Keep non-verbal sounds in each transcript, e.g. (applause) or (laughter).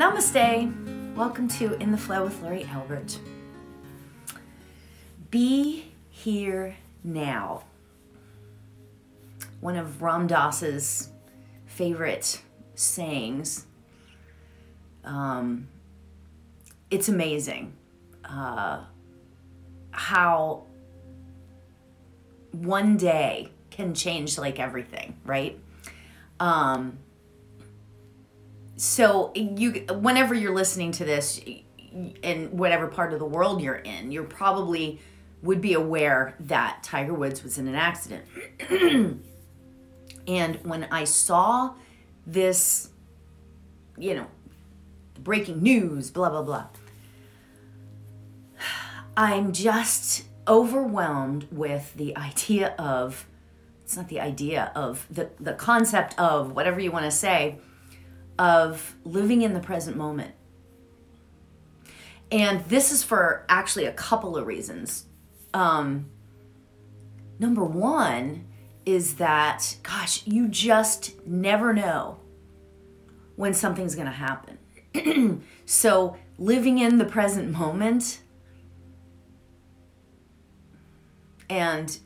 Namaste. Welcome to In the Flow with Lori Albert. Be here now. One of Ram Dass's favorite sayings. Um, it's amazing uh, how one day can change like everything, right? Um, so you whenever you're listening to this in whatever part of the world you're in you're probably would be aware that tiger woods was in an accident. (clears throat) And when i saw this you know breaking news blah blah blah (sighs) i'm just overwhelmed with the idea of it's not the idea of the the concept of whatever you want to say of living in the present moment. And this is for actually a couple of reasons. Um, number one is that, gosh, you just never know when something's going to happen. (clears throat) so, living in the present moment and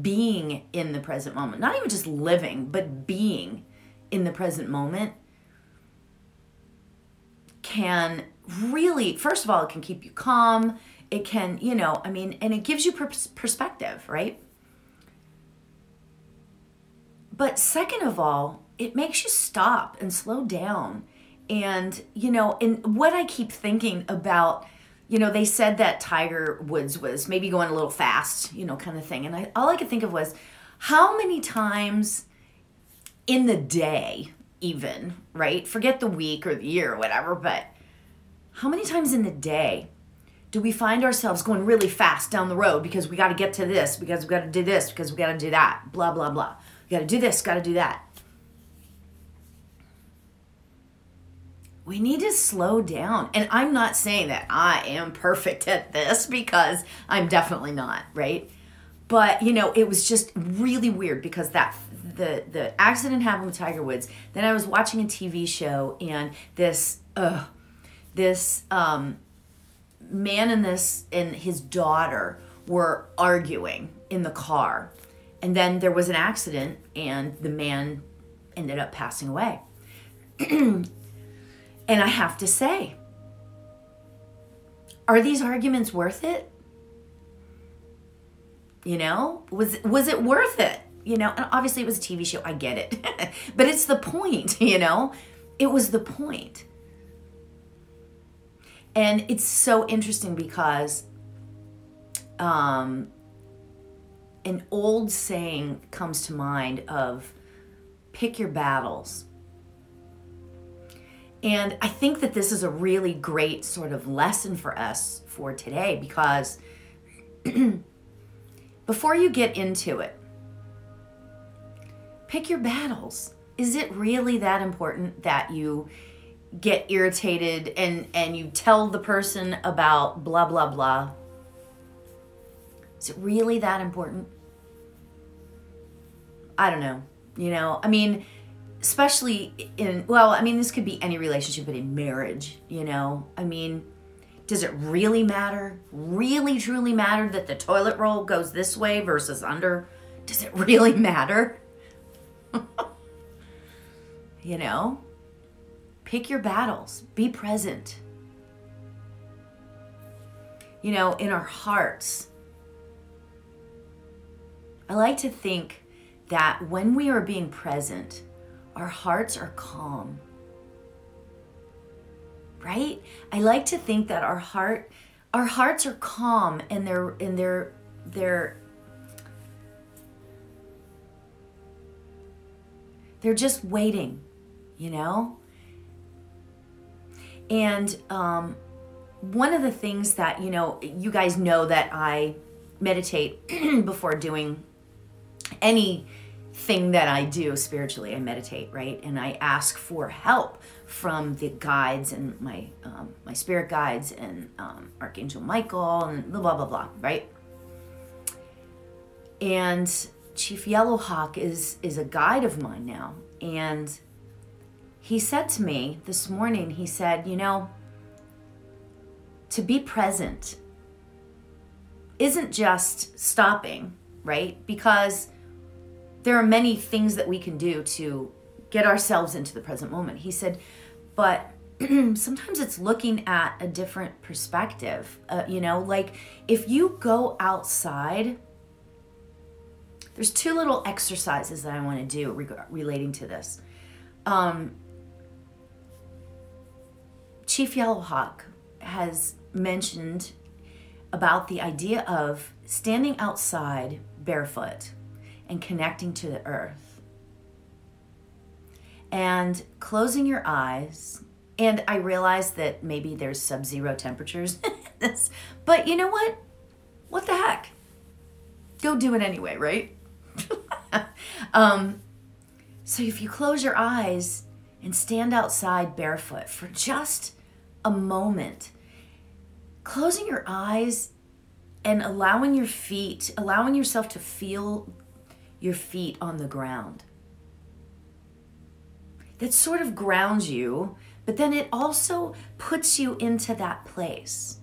being in the present moment, not even just living, but being in the present moment can really, first of all, it can keep you calm. It can, you know, I mean, and it gives you pers- perspective, right? But second of all, it makes you stop and slow down. And, you know, and what I keep thinking about you know, they said that Tiger Woods was maybe going a little fast, you know, kind of thing. And I, all I could think of was how many times in the day, even, right? Forget the week or the year or whatever, but how many times in the day do we find ourselves going really fast down the road because we got to get to this, because we got to do this, because we got to do that, blah, blah, blah. We got to do this, got to do that. We need to slow down. And I'm not saying that I am perfect at this because I'm definitely not, right? But you know, it was just really weird because that the the accident happened with Tiger Woods. Then I was watching a TV show and this uh this um man and this and his daughter were arguing in the car. And then there was an accident and the man ended up passing away. (clears throat) And I have to say, are these arguments worth it? You know, was was it worth it? You know, and obviously it was a TV show, I get it. (laughs) but it's the point, (laughs) you know? It was the point. And it's so interesting because um an old saying comes to mind of pick your battles and I think that this is a really great sort of lesson for us for today because (clears throat) before you get into it, pick your battles. Is it really that important that you get irritated and and you tell the person about blah blah blah? Is it really that important? I don't know. You know, I mean, especially in well i mean this could be any relationship but in marriage you know? I mean does it really matter really truly matter that the toilet roll goes this way versus under? Does it (laughs) really matter? (laughs) You know? Pick your battles. Be present. You know in our hearts. I like to think that when we are being present our hearts are calm. Right? I like to think that our heart our hearts are calm and they're and they're they're they're just waiting, you know? And um, one of the things that, you know, you guys know that I meditate (clears throat) before doing any thing that I do spiritually. I meditate, right? And I ask for help from the guides and my um, my spirit guides and um, Archangel Michael and blah blah blah blah, right? And Chief Yellowhawk is is a guide of mine now, and he said to me this morning, he said, You know, to be present isn't just stopping, right? Because there are many things that we can do to get ourselves into the present moment. He said, but (clears throat) sometimes it's looking at a different perspective. Uh, you know, like if you go outside, there's two little exercises that I want to do re- relating to this. Um, Chief Yellowhawk has mentioned about the idea of standing outside barefoot and connecting to the earth and closing your eyes. And I realize that maybe there's sub zero temperatures, (laughs) but you know what? What the heck? Go do it anyway, right? (laughs) um, so if you close your eyes and stand outside barefoot for just a moment, closing your eyes and allowing your feet, allowing yourself to feel your feet on the ground. That sort of grounds you, but then it also puts you into that place,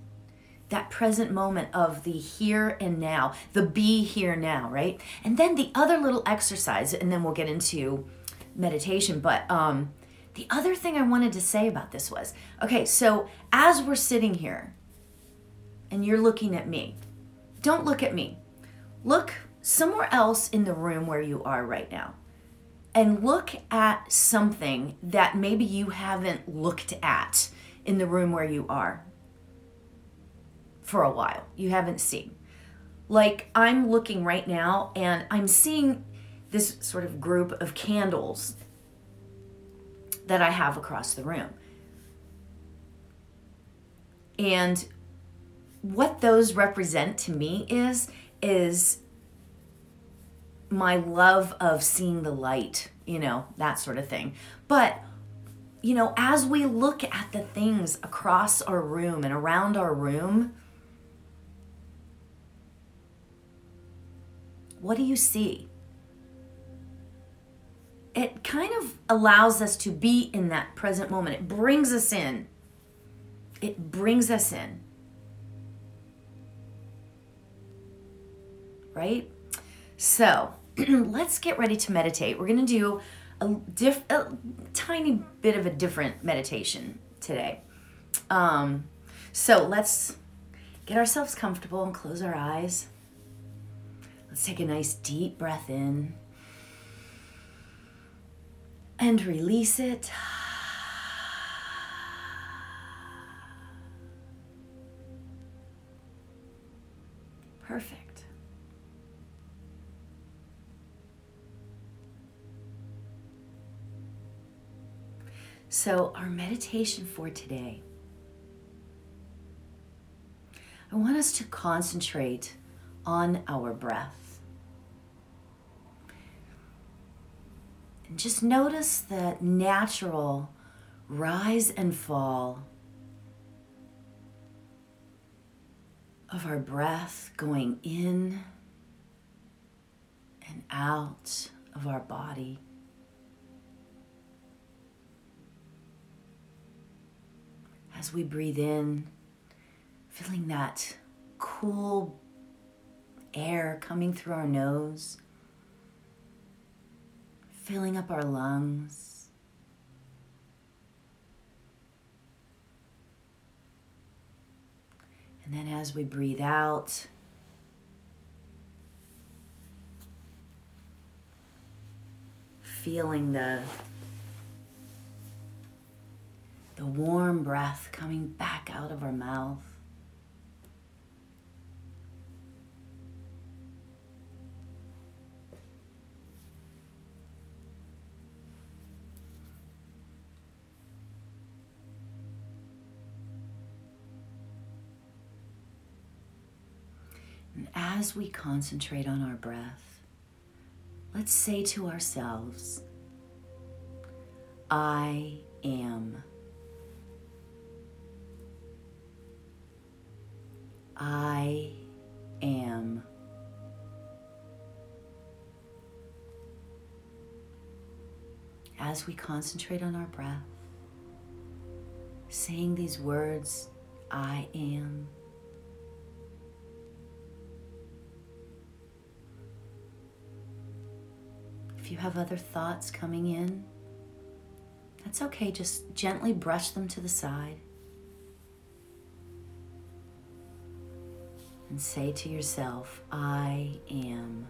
that present moment of the here and now, the be here now, right? And then the other little exercise, and then we'll get into meditation, but um, the other thing I wanted to say about this was okay, so as we're sitting here and you're looking at me, don't look at me. Look somewhere else in the room where you are right now and look at something that maybe you haven't looked at in the room where you are for a while. You haven't seen. Like I'm looking right now and I'm seeing this sort of group of candles that I have across the room. And what those represent to me is is my love of seeing the light, you know, that sort of thing. But you know, as we look at the things across our room and around our room, what do you see? It kind of allows us to be in that present moment. It brings us in. It brings us in. right? So (clears throat) let's get ready to meditate. We're going to do a, diff- a tiny bit of a different meditation today. Um, so let's get ourselves comfortable and close our eyes. Let's take a nice deep breath in and release it. Perfect. So, our meditation for today, I want us to concentrate on our breath. And just notice the natural rise and fall of our breath going in and out of our body. As we breathe in, feeling that cool air coming through our nose, filling up our lungs. And then as we breathe out, feeling the the warm breath coming back out of our mouth. And as we concentrate on our breath, let's say to ourselves, I am. I am. as we concentrate on our breath, saying these words, I am. If you have other thoughts coming in, that's okay. Just gently brush them to the side. And say to yourself, I am.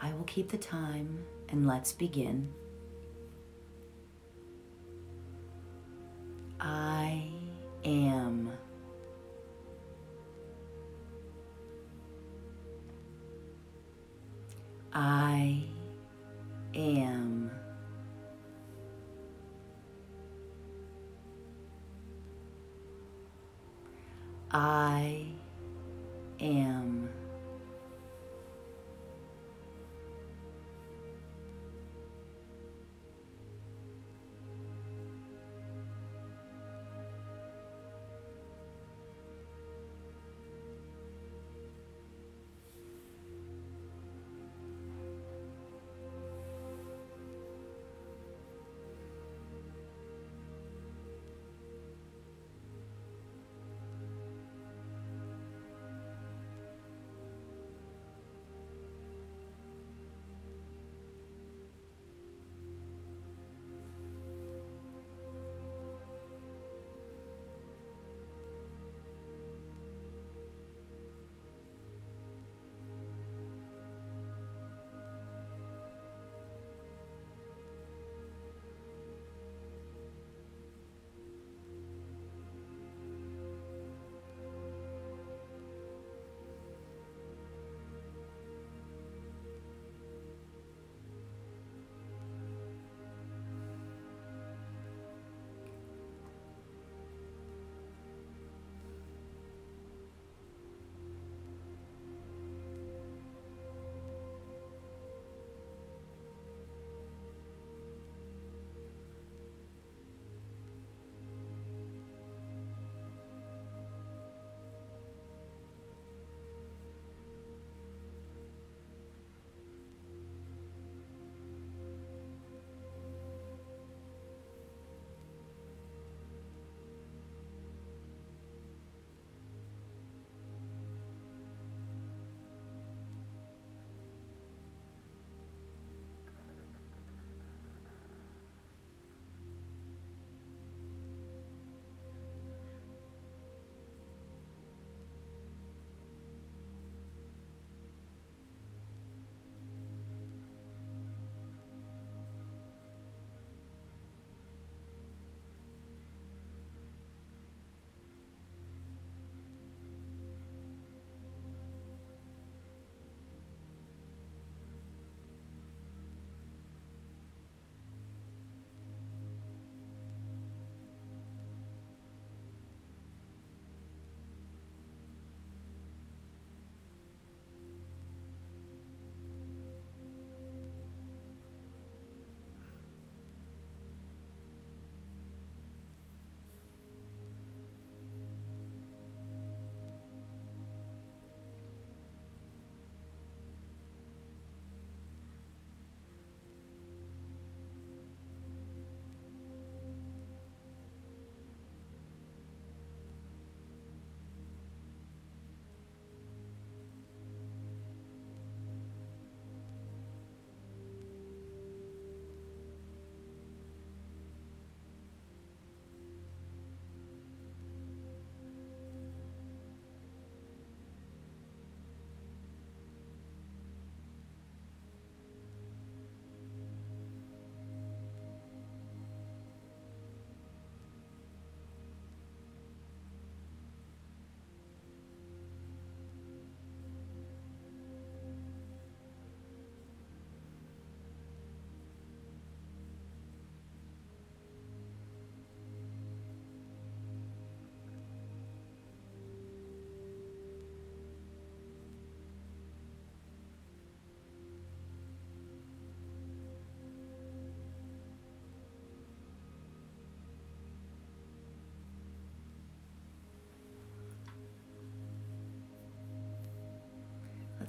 I will keep the time and let's begin. I am. I am. I am.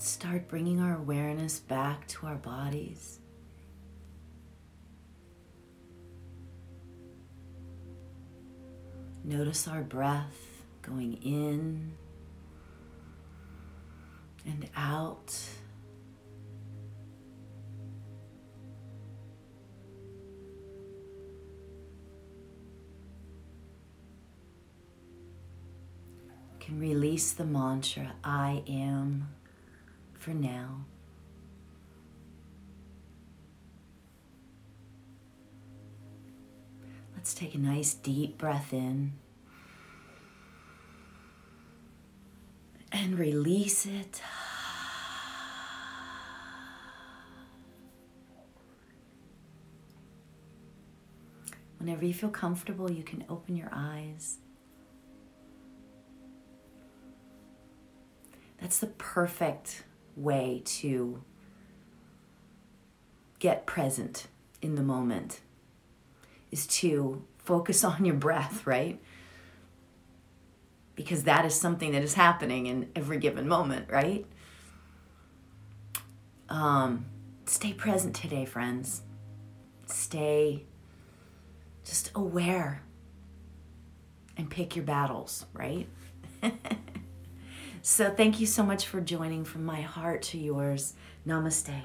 Let's start bringing our awareness back to our bodies. Notice our breath going in and out. Can release the mantra I am for now. Let's take a nice deep breath in and release it. Whenever you feel comfortable, you can open your eyes. That's the perfect way to get present in the moment is to focus (laughs) on your breath, right? Because that is something that is happening in every given moment, right? Um, stay present today, friends. Stay just aware and pick your battles, right? (laughs) so, thank you so much for joining from my heart to yours. Namaste.